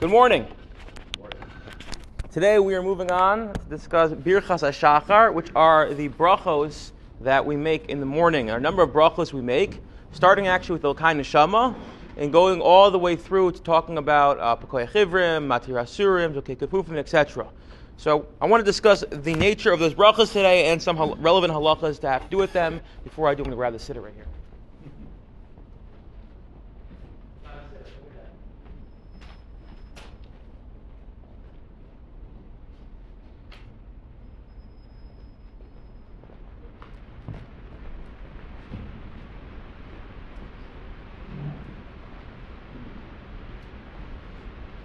Good morning. Today we are moving on to discuss Birchas HaShachar, which are the brachos that we make in the morning. There are a number of brachos we make, starting actually with Elkai Neshama, and going all the way through to talking about uh, Pekoy Chivrim, Matir Asurim, Zokei etc. So I want to discuss the nature of those brachos today and some relevant halachas to have to do with them. Before I do, I'm going to grab the sitter right here.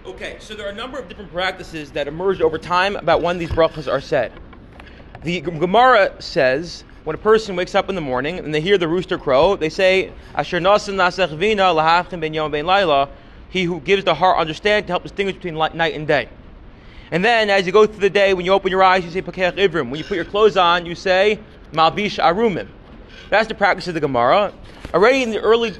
Okay, so there are a number of different practices that emerged over time about when these brachas are said. The Gemara says when a person wakes up in the morning and they hear the rooster crow, they say, "Asher nasan nasech vina lahachim ben yom ben laila." He who gives the heart understand to help distinguish between night and day. And then, as you go through the day, when you open your eyes, you say "Pakeach ivrim." When you put your clothes on, you say "Malbish arumim." That's the practice of the Gemara. Already in the early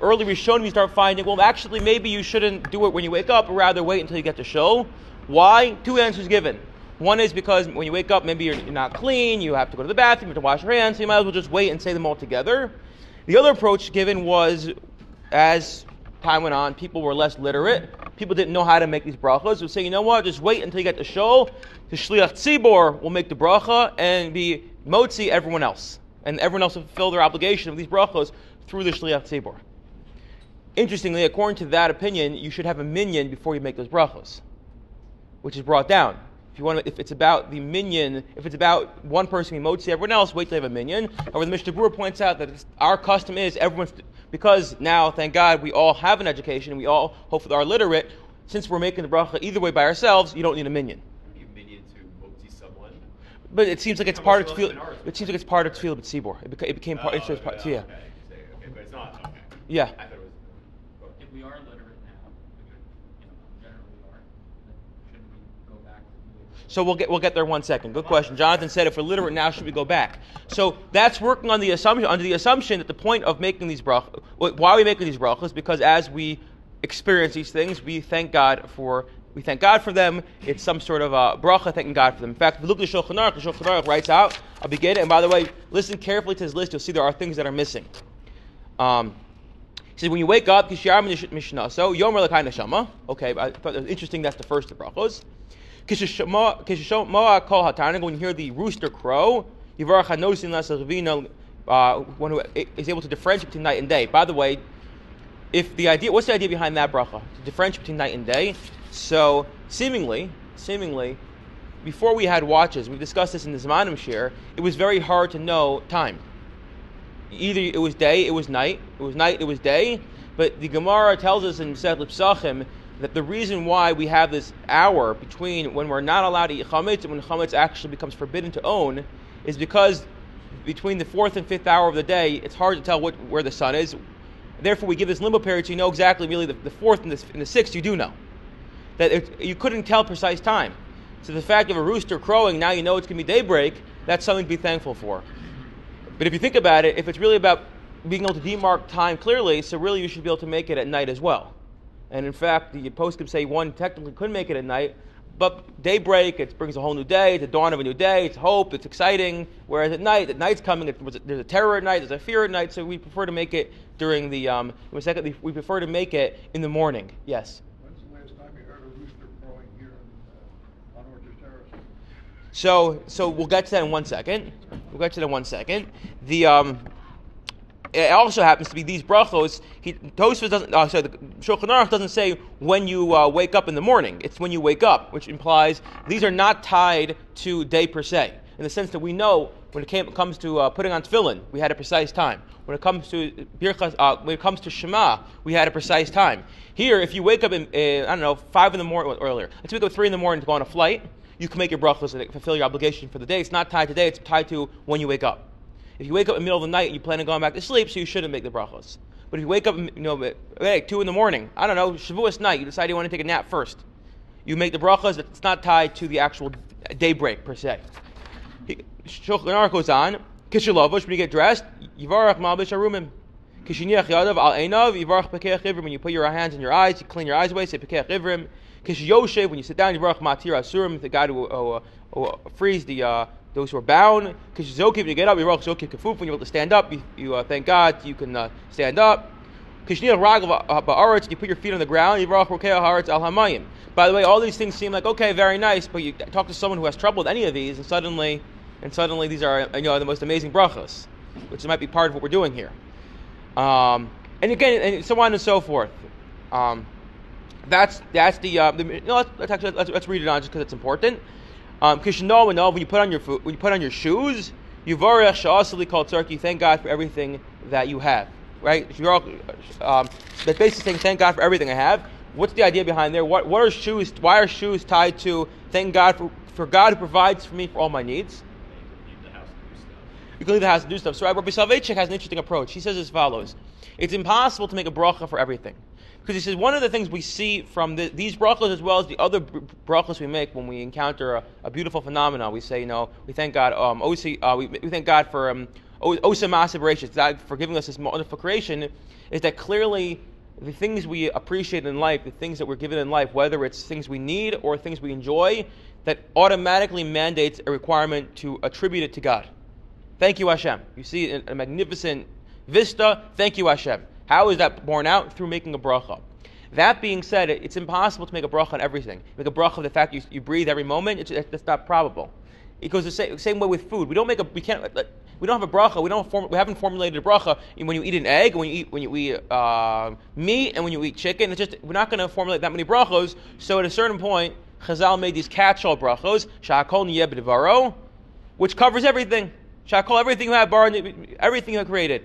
early Rishonim, you start finding, well, actually, maybe you shouldn't do it when you wake up, but rather wait until you get to shul. Why? Two answers given. One is because when you wake up, maybe you're, you're not clean, you have to go to the bathroom, you have to wash your hands, so you might as well just wait and say them all together. The other approach given was, as time went on, people were less literate. People didn't know how to make these brachas. They say, you know what, just wait until you get the shul. The shliach tzibor will make the bracha and be motzi everyone else and everyone else will fulfill their obligation of these brachos through the Shliach Tzibor. Interestingly, according to that opinion, you should have a minyan before you make those brachos, which is brought down. If you want, to, if it's about the minyan, if it's about one person being motzi, everyone else wait till they have a minyan. However, the Mishnah Berurah points out that our custom is everyone's because now, thank God, we all have an education we all hopefully are literate. Since we're making the bracha either way by ourselves, you don't need a minyan. But it seems like it's part of tefillah. It seems like it's part of tefillah but tzibor. It, beca- it became part. Oh, it's just part. yeah, Yeah. Okay, okay, okay, but it's not. Okay. Yeah. I thought it was. If we are literate now, which, you know, generally are, then shouldn't we go back to the So we'll get we'll get there one second. Good question. Jonathan said, if we're literate now, should we go back? So that's working on the assumption under the assumption that the point of making these brachas, why are we making these brachas? Because as we experience these things, we thank God for we thank God for them. It's some sort of a bracha thanking God for them. In fact, look at the Shulchan Aruch, the Shulchan Aruch writes out, I'll begin. And by the way, listen carefully to his list. You'll see there are things that are missing. Um, he says, when you wake up, Kishiyar Mishnah, so Yomer Lakai Neshama. Okay, I thought it was interesting that's the first of brachos. Kishishoma Kol Hatarnig, when you hear the rooster crow, Yivarach Hanosin Lasavina, uh, one who is able to differentiate between night and day. By the way, if the idea, what's the idea behind that bracha? To differentiate between night and day. So seemingly, seemingly, before we had watches, we've discussed this in the Zemanim share, it was very hard to know time. Either it was day, it was night, it was night, it was day. But the Gemara tells us in Masechet Psachim that the reason why we have this hour between when we're not allowed to eat chametz and when chametz actually becomes forbidden to own is because between the fourth and fifth hour of the day, it's hard to tell what, where the sun is. Therefore, we give this limbo period so you know exactly, really, the, the fourth and the, and the sixth, you do know that it, you couldn't tell precise time. So the fact of a rooster crowing, now you know it's going to be daybreak, that's something to be thankful for. But if you think about it, if it's really about being able to demark time clearly, so really you should be able to make it at night as well. And in fact, the post could say one technically could make it at night, but daybreak, it brings a whole new day, it's the dawn of a new day, it's hope, it's exciting. Whereas at night, at night's coming, it, there's a terror at night, there's a fear at night, so we prefer to make it during the, um, second, we prefer to make it in the morning. Yes? When's the last time you heard a rooster crowing here in, uh, on Orchard Terrace? So, so we'll get to that in one second. We'll get to that in one second. The um, it also happens to be these brachos. He Tosfos doesn't. Uh, sorry, the Shulchan Aruch doesn't say when you uh, wake up in the morning. It's when you wake up, which implies these are not tied to day per se, in the sense that we know when it came, comes to uh, putting on tefillin, we had a precise time. When it comes to birchas, uh, when it comes to Shema, we had a precise time. Here, if you wake up in, I don't know five in the morning or earlier, let's wake up three in the morning to go on a flight. You can make your brachos and fulfill your obligation for the day. It's not tied to day; it's tied to when you wake up. If you wake up in the middle of the night and you plan on going back to sleep, so you shouldn't make the brachos. But if you wake up, you know, hey, two in the morning, I don't know, Shavuos night, you decide you want to take a nap first. You make the brachos. It's not tied to the actual daybreak per se. Shulchan Aruch goes on. Kishalavush, when you get dressed, Yivarach Malbish Arumim. Kishiniach Yadav Al Einav, Yivarach Pekeach Ivrim. When you put your hands in your eyes, you clean your eyes away, say Pekeach Ivrim. Kish Yoshev, when you sit down, you Baruch Matir Asurim, the God who, who, who frees the uh, those who are bound. Kish Zokiv, when you get up, you Baruch Zokiv Kafuf, when you're able to stand up, you, you uh, thank God you can uh, stand up. Kishnil Ragav Ba'aretz, you put your feet on the ground, you Baruch Rokei Haaretz Al Hamayim. By the way, all these things seem like okay, very nice, but you talk to someone who has trouble with any of these, and suddenly, and suddenly these are you know the most amazing brachas, which might be part of what we're doing here. Um, and again, and so on and so forth. Um, that's that's the, uh, the you know, let's, let's actually let's, let's read it on just because it's important. Um, Kishnol and when you put on your foot, when you put on your shoes, you varech sha'asali called turkey. Thank God for everything that you have. Right? Um, that's basically saying thank God for everything I have. What's the idea behind there? What what are shoes? Why are shoes tied to thank God for for God who provides for me for all my needs? You can leave the house and do stuff. So Rabbi Soloveitchik has an interesting approach. He says as follows: It's impossible to make a bracha for everything, because he says one of the things we see from the, these brachas as well as the other br- brachas we make when we encounter a, a beautiful phenomenon. We say, you know, we thank God. Um, uh, we, we thank God for um, osa masabracious, God for giving us this wonderful creation. Is that clearly the things we appreciate in life, the things that we're given in life, whether it's things we need or things we enjoy, that automatically mandates a requirement to attribute it to God. Thank you, Hashem. You see a magnificent vista. Thank you, Hashem. How is that borne out? Through making a bracha. That being said, it's impossible to make a bracha on everything. Make a bracha of the fact you, you breathe every moment. It's, that's not probable. It goes the same, same way with food. We don't make a we can't we don't have a bracha. We don't form, we haven't formulated a bracha when you eat an egg, when you eat when you eat uh, meat, and when you eat chicken. It's just we're not going to formulate that many brachos. So at a certain point, Chazal made these catch-all brachos, shakol niyeh which covers everything. Shakol everything you have, bar everything you have created.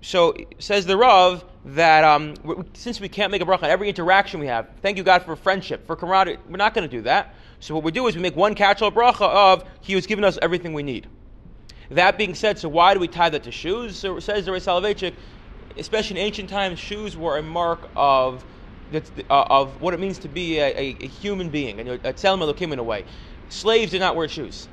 So says the Rav that um, since we can't make a bracha on every interaction we have, thank you God for friendship, for camaraderie. We're not going to do that. So what we do is we make one catch-all bracha of He has given us everything we need. That being said, so why do we tie that to shoes? So says the Rav especially in ancient times, shoes were a mark of uh, of what it means to be a, a, a human being, and a tzelem elokim in a way. Slaves did not wear shoes.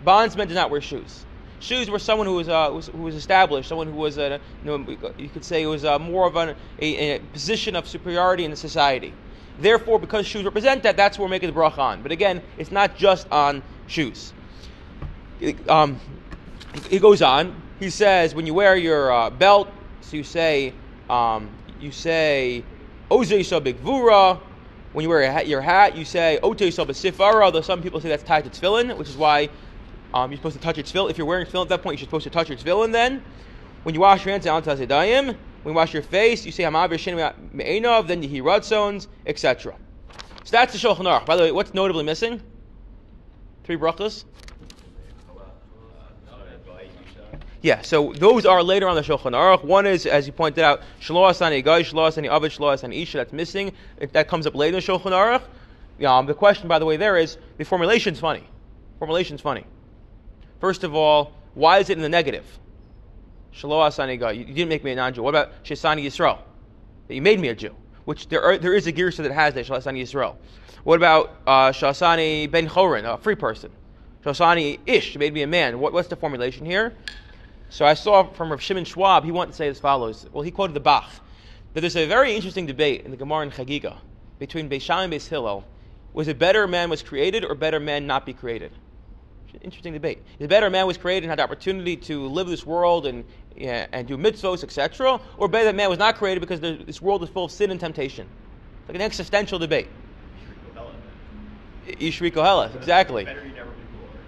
Bondsmen did not wear shoes. Shoes were someone who was, uh, was who was established, someone who was a, you, know, you could say was uh, more of an, a, a, position of superiority in the society. Therefore, because shoes represent that, that's what we're making the bracha on. But again, it's not just on shoes. Um, he goes on. He says when you wear your uh, belt, so you say um, you say Oze big vura. When you wear your hat, your hat you say Ote sifara. Although some people say that's tied to tefillin, which is why um, you're supposed to touch your tefillin. If you're wearing tefillin at that point, you're supposed to touch your tefillin. Then, when you wash your hands, down tazedayim. When you wash your face, you say Hamavir Shin Me'enov. Then you hear radzons, etc. So that's the Shulchan Aruch. By the way, what's notably missing? Three brachas. Yeah, so those are later on the Shulchan Aruch. One is, as you pointed out, Shaloah Sani Gai, Shaloah Sani Avid, Shaloah Sani Isha, that's missing. It, that comes up later in the Shulchan Aruch. Um, the question, by the way, there is, the formulation's funny. Formulation's funny. First of all, why is it in the negative? Shaloah Sani Gai, you, didn't make me a non-Jew. What about Shesani Yisrael? That you made me a Jew. Which there, are, there is a girsa that has that, Shasani Yisrael. What about uh, Ben Chorin, a free person? Shasani Ish, made me a man. What, what's the formulation here? So I saw from Rav Shimon Schwab, he wanted to say as follows. Well, he quoted the Bach, that there's a very interesting debate in the Gemara and Chagiga between Beis Shammai and Beis Hillel. Was it better man was created or better man not be created? Interesting debate. Is it better man was created and had the opportunity to live this world and, yeah, and do mitzvos, etc., or better that man was not created because this world is full of sin and temptation? It's Like an existential debate. Ishri Kohelet, exactly.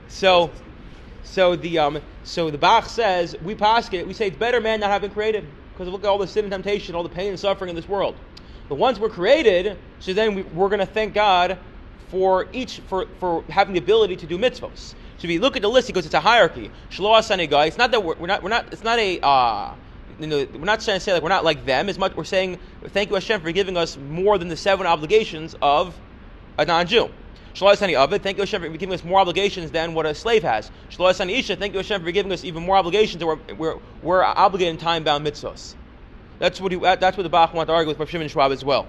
So, so the um, so the Bach says we pass it. We say it's better man not having created because look at all the sin and temptation, all the pain and suffering in this world. But once we're created, so then we, are going to thank God for each for for having the ability to do mitzvos. So if you look at the list, he goes, it's a hierarchy. Shloah Sanigai. It's not that we're, we're, not we're not. It's not a. Uh, you know, we're not trying to say like we're not like them as much. We're saying thank you Hashem for giving us more than the seven obligations of a non-Jew. Shalai Avid, thank you Hashem for giving us more obligations than what a slave has. Shalai Isha, thank you Hashem for giving us even more obligations we're, we're, we're obligated in time-bound mitzvahs. That's what, he, that's what the Bach wanted to argue with Rav Shimon Schwab as well.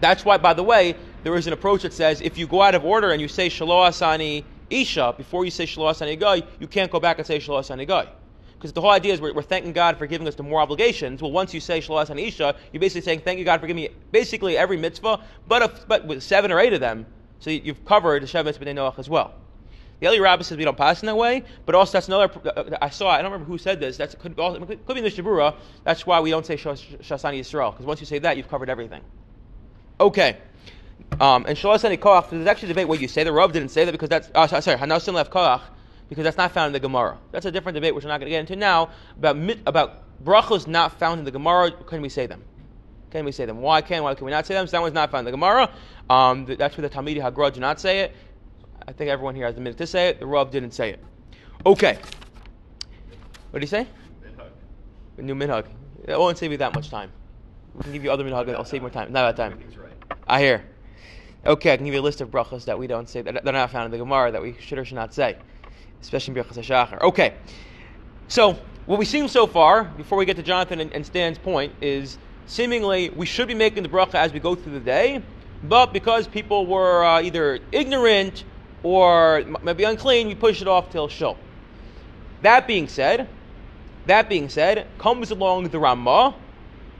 That's why, by the way, there is an approach that says if you go out of order and you say Shalom Asani Isha before you say Shalom Asani Guy, you can't go back and say Shalom Asani Guy. Because the whole idea is we're, we're thanking God for giving us the more obligations. Well, once you say Shalas Isha, you're basically saying, thank you, God, for giving me basically every mitzvah, but, if, but with seven or eight of them. So you- you've covered the Shev Mitzvah Noach as well. The Eli Rabbah says we don't pass in that way, but also that's another. uh, I saw. I don't remember who said this. That's could, could be in the Shabura. That's why we don't say Shas- Shasani Yisrael because once you say that, you've covered everything. Okay. Um, and Shalasani Koach. There's actually a debate where you say the Rav didn't say that because that's. Oh, sorry, Hanasim left Koach because that's not found in the Gemara. That's a different debate which we're not going to get into now about mit, about brachos not found in the Gemara. Can we say them? Can we say them? Why can? Why can we not say them? So that one's not found in the Gemara. Um, th- that's where the Talmidi Hagra do not say it. I think everyone here has a minute to say it. The Rav didn't say it. Okay. What did he say? Minhag. A new minhag. It won't save you that much time. We can give you other minhag I'll save more time. Not that time. Right. I hear. Okay, I can give you a list of brachos that we don't say that they're not found in the Gemara that we should or should not say, especially in brachos hashachar. Okay, so what we've seen so far, before we get to Jonathan and, and Stan's point, is seemingly we should be making the bracha as we go through the day, but because people were uh, either ignorant or maybe unclean, we push it off till shul. That being said, that being said, comes along the Ramah,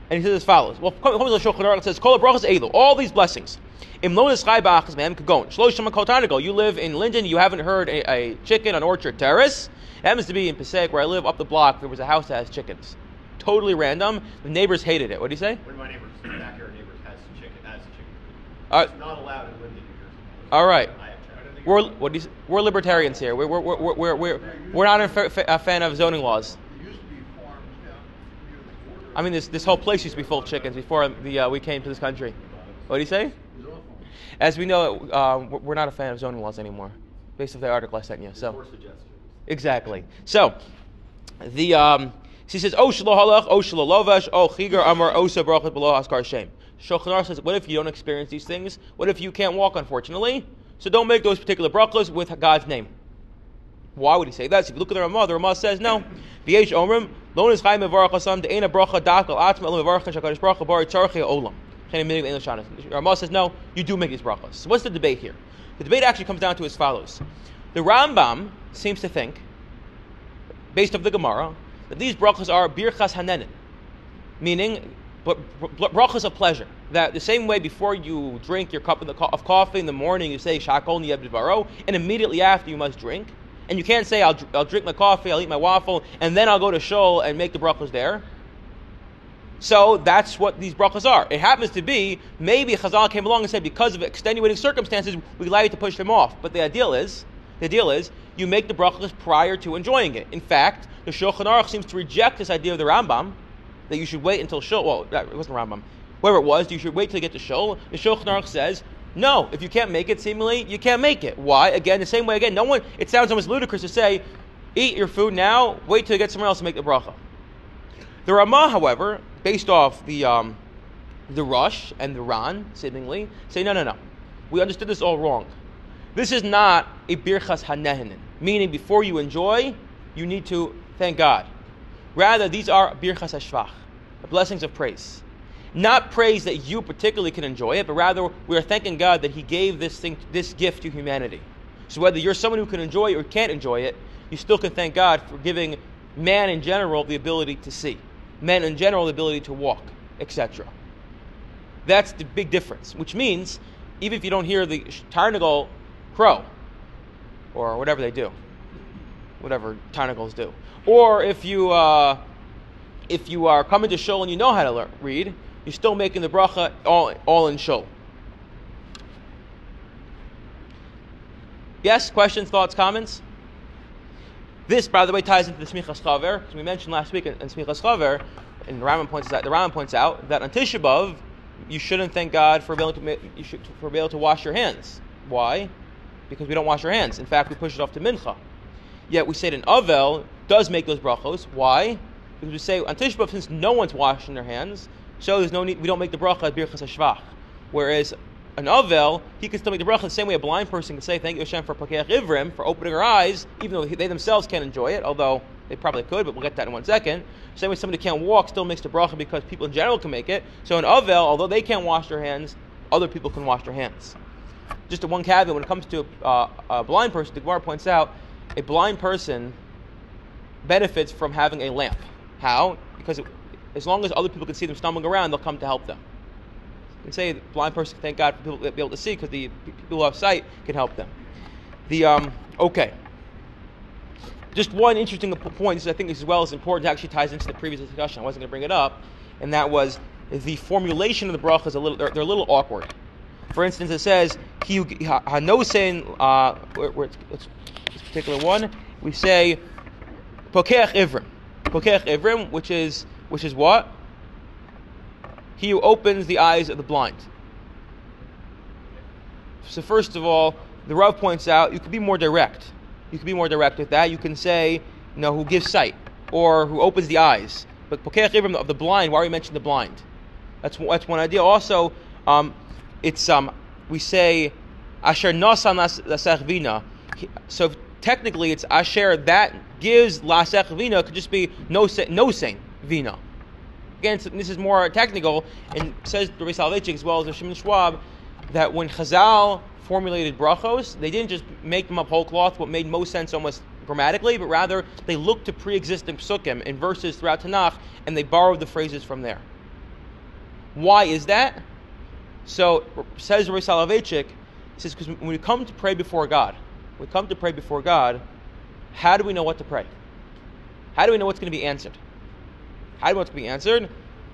and he says as follows. Well, comes along Shulchan Aruch, it says, "Kol brachas elu." All these blessings. Im lo nischai ba'achas mehem kagon. Shlosh shema kol. You live in Linden. You haven't heard a, a chicken on Orchard Terrace. It happens to be in Passaic, where I live up the block. There was a house that has chickens. Totally random. The neighbors hated it. What do you say? One of my neighbors, backyard neighbors, has chicken. Has chicken. Uh, it's not allowed in Linden, New Jersey. All right. I have checked. We're what do you, we're libertarians here. We're we're we're we're we're, we're not a, fa- a fan of zoning laws. There used to be farms down near the border. I mean, this this whole place used to be full of chickens before the uh, we came to this country. What do you say? It was awful. As we know, uh, we're not a fan of zoning laws anymore, based off the article I sent you. So exactly. So the um, she says, "Oh shelo halach, oh shelo lovesh, oh chigar amar, osa brachat below askar shem." Shulchan Aruch says, "What if you don't experience these things? What if you can't walk, unfortunately? So don't make those particular brachas with God's name." Why would he say that? So if you look at the Ramah, the Ramah says no. V'yesh omrim lo nischaim mevarach asam de'ena bracha dakal atma elam mevarach shakadosh baruch bari tzarchei olam. Ramah says no. You do make these brachas. So what's the debate here? The debate actually comes down to as follows: The Rambam seems to think, based off the Gemara, that these brachas are birchas hanenin, meaning brachas of pleasure. That the same way before you drink your cup of, of coffee in the morning, you say shakol niyab devaro, and immediately after you must drink. And you can't say I'll, I'll drink my coffee, I'll eat my waffle, and then I'll go to shul and make the brachas there. So that's what these brachas are. It happens to be maybe Chazal came along and said because of extenuating circumstances we allow you to push them off. But the ideal is the deal is you make the brachas prior to enjoying it. In fact, the Shulchan Aruch seems to reject this idea of the Rambam that you should wait until shul. Well, it wasn't Rambam. Whoever it was, you should wait till you get to shul. The Shulchan Aruch says. No, if you can't make it, seemingly you can't make it. Why? Again, the same way. Again, no one. It sounds almost ludicrous to say, "Eat your food now. Wait till you get somewhere else to make the bracha." The Ramah, however, based off the um, the Rosh and the Ran, seemingly, say no, no, no. We understood this all wrong. This is not a birchas hanehinin, meaning before you enjoy, you need to thank God. Rather, these are birchas hashvach, the blessings of praise. Not praise that you particularly can enjoy it, but rather we are thanking God that He gave this thing, this gift to humanity. So whether you're someone who can enjoy it or can't enjoy it, you still can thank God for giving man in general the ability to see, men in general the ability to walk, etc. That's the big difference. Which means, even if you don't hear the tarnagal crow, or whatever they do, whatever tarnagals do, or if you uh, if you are coming to shul and you know how to learn, read, you're still making the bracha all, all in shul. Yes, questions, thoughts, comments? This, by the way, ties into the Smichas Chaver, because we mentioned last week in, in Smichas Chaver, and the Rambam points out, the Rambam points out that on Tisha you shouldn't thank God for being able to you should for being able to wash your hands. Why? Because we don't wash our hands. In fact, we push it off to Mincha. Yet we say that an Avel does make those brachos. Why? Because we say on Tisha since no one's washing their hands, so there's no need. We don't make the bracha as birchas hashvach. Whereas an Avel, he can still make the bracha the same way a blind person can say, "Thank you, Hashem, for pakeach ivrim, for opening our eyes," even though they themselves can't enjoy it. Although they probably could, but we'll get that in one second. Same way somebody can't walk still makes the bracha because people in general can make it. So an Avel, although they can't wash their hands, other people can wash their hands. Just a one caveat when it comes to uh, a blind person, the Gemara points out a blind person benefits from having a lamp. How? Because it, as long as other people can see them stumbling around, they'll come to help them. Can say the blind person can thank God for people to be able to see because the people who have sight can help them. The um, okay. Just one interesting point. This I think as well is important. It actually ties into the previous discussion. I wasn't going to bring it up, and that was the formulation of the bracha is a little. They're, they're a little awkward. For instance, it says he hanosen. Uh, where, where it's, this particular one, we say pokeach ivrim, pokeach ivrim, which is which is what? He who opens the eyes of the blind. So first of all, the Rav points out you could be more direct. You could be more direct with that. You can say, you know, who gives sight or who opens the eyes. But pokeach ivrim of the blind. Why are we mentioning the blind? That's that's one idea. Also, um, it's um, we say asher nasan lasech So technically, it's asher that gives lasech vina could just be no no vina. Again, this is more technical, and says Rabbi Soloveitchik as well as Shimon Schwab that when Chazal formulated brachos, they didn't just make them up whole cloth, what made most sense almost grammatically, but rather they looked to pre-existing psukim in verses throughout Tanakh, and they borrowed the phrases from there. Why is that? So says Rabbi Soloveitchik, says because when we come to pray before God, we come to pray before God, how do we know what to pray? How do we know what's going to be answered? We know to be answered?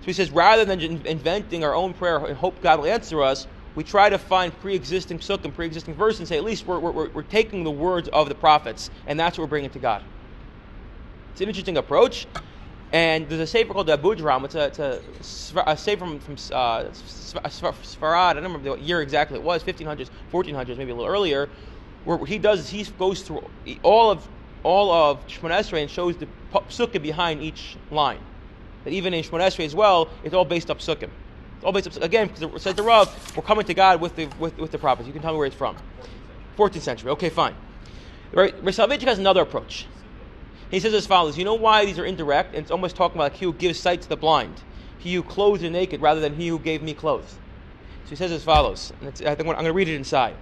So he says, rather than inventing our own prayer and hope God will answer us, we try to find pre-existing psukim, pre-existing verses, and say at least we're, we're, we're taking the words of the prophets, and that's what we're bringing to God. It's an interesting approach. And there's a sefer called the Abudram. It's a, it's a, a sefer from, from uh, Sfarad. I don't remember what year exactly it was, 1500s, 1400s, maybe a little earlier. Where he does, he goes through all of all of Shemon Esrei and shows the psukkah behind each line. That even in Shemon Esrei as well, it's all based up psukkah. It's all based up again because it says the Rav, we're coming to God with the with, with the prophets. You can tell me where it's from. 14th century. Okay, fine. Right, Soloveitchik has another approach. He says as follows: You know why these are indirect? And it's almost talking about like he who gives sight to the blind, he who clothes the naked, rather than he who gave me clothes. So he says as follows. And I think I'm going to read it inside.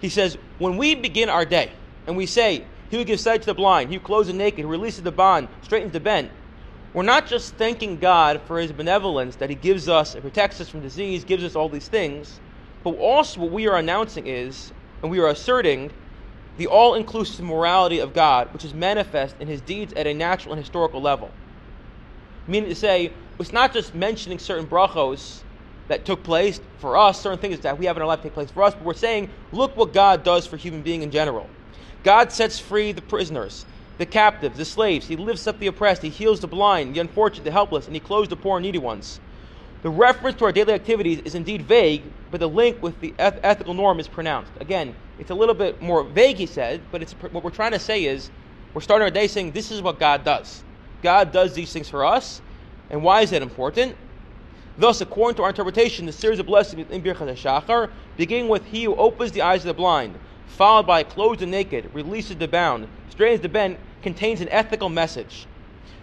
He says, when we begin our day and we say, "He who gives sight to the blind, he who clothes the naked, who releases the bond, straightens the bent," we're not just thanking God for His benevolence that He gives us, and protects us from disease, gives us all these things, but also what we are announcing is, and we are asserting the all inclusive morality of God, which is manifest in his deeds at a natural and historical level. Meaning to say, it's not just mentioning certain brachos that took place for us, certain things that we have in our life take place for us, but we're saying, look what God does for human being in general. God sets free the prisoners, the captives, the slaves. He lifts up the oppressed. He heals the blind, the unfortunate, the helpless, and he clothes the poor and needy ones. The reference to our daily activities is indeed vague, but the link with the eth- ethical norm is pronounced. Again, it's a little bit more vague, he said, but it's, what we're trying to say is we're starting our day saying this is what God does. God does these things for us. And why is that important? Thus, according to our interpretation, the series of blessings in Birchas HaShachar, beginning with He who opens the eyes of the blind, followed by clothes the naked, releases the bound, straightens the bent, contains an ethical message.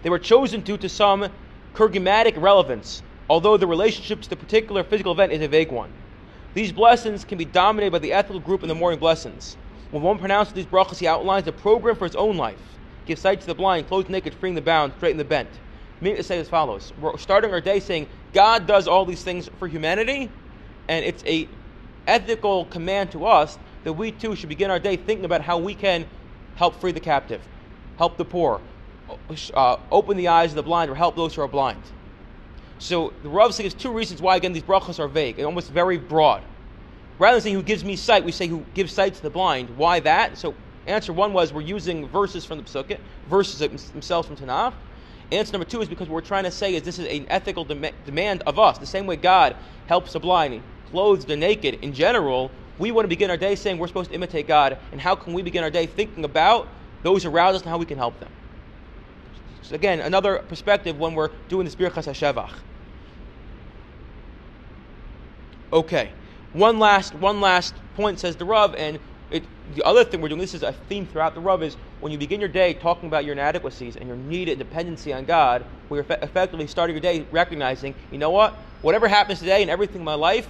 They were chosen due to some kurgematic relevance, although the relationship to the particular physical event is a vague one. These blessings can be dominated by the ethical group in the morning blessings. When one pronounces these brachas, he outlines a program for his own life. Give sight to the blind, clothe naked, freeing the bound, straighten the bent. Meaning to say as follows. We're starting our day saying God does all these things for humanity, and it's a ethical command to us that we too should begin our day thinking about how we can help free the captive, help the poor, uh, open the eyes of the blind, or help those who are blind. So the Rav says two reasons why again these brachas are vague and almost very broad. Rather than saying who gives me sight, we say who gives sight to the blind. Why that? So answer one was we're using verses from the Psukkah, verses themselves from Tanakh. Answer number two is because what we're trying to say is this is an ethical dem- demand of us. The same way God helps the blind, clothes the naked in general, we want to begin our day saying we're supposed to imitate God. And how can we begin our day thinking about those around us and how we can help them? So again, another perspective when we're doing this Birchas HaShevach. Okay, one last one last point says the Rav, and it, the other thing we're doing. This is a theme throughout the Rav is when you begin your day talking about your inadequacies and your need and dependency on God. We're effectively starting your day recognizing, you know what, whatever happens today and everything in my life,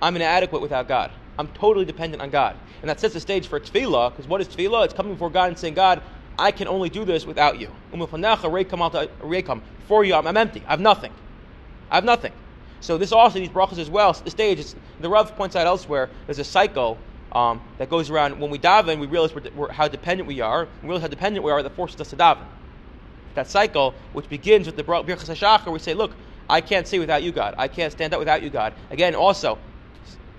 I'm inadequate without God. I'm totally dependent on God, and that sets the stage for tefillah. Because what is tefillah? It's coming before God and saying, God, I can only do this without you. Reikam. For you, I'm, empty. I have nothing. I have nothing. So this also these brachas as well. The stage, the Rav points out elsewhere. There's a cycle um, that goes around when we daven. We realize we're, we're, how dependent we are. We realize how dependent we are. That forces us to daven. That cycle, which begins with the Bra- birchas hashachar, we say, "Look, I can't see without you, God. I can't stand up without you, God." Again, also,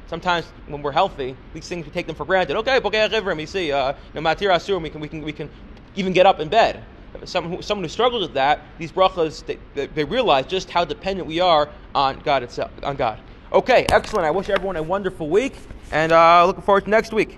sometimes when we're healthy, these things we take them for granted. Okay, bokeh rivrim, you see, uh, no matir asurim, we can we can we can even get up in bed. Someone who, someone who struggles with that, these brachas, they, they, they realize just how dependent we are on God itself, on God. Okay, excellent. I wish everyone a wonderful week, and uh, looking forward to next week.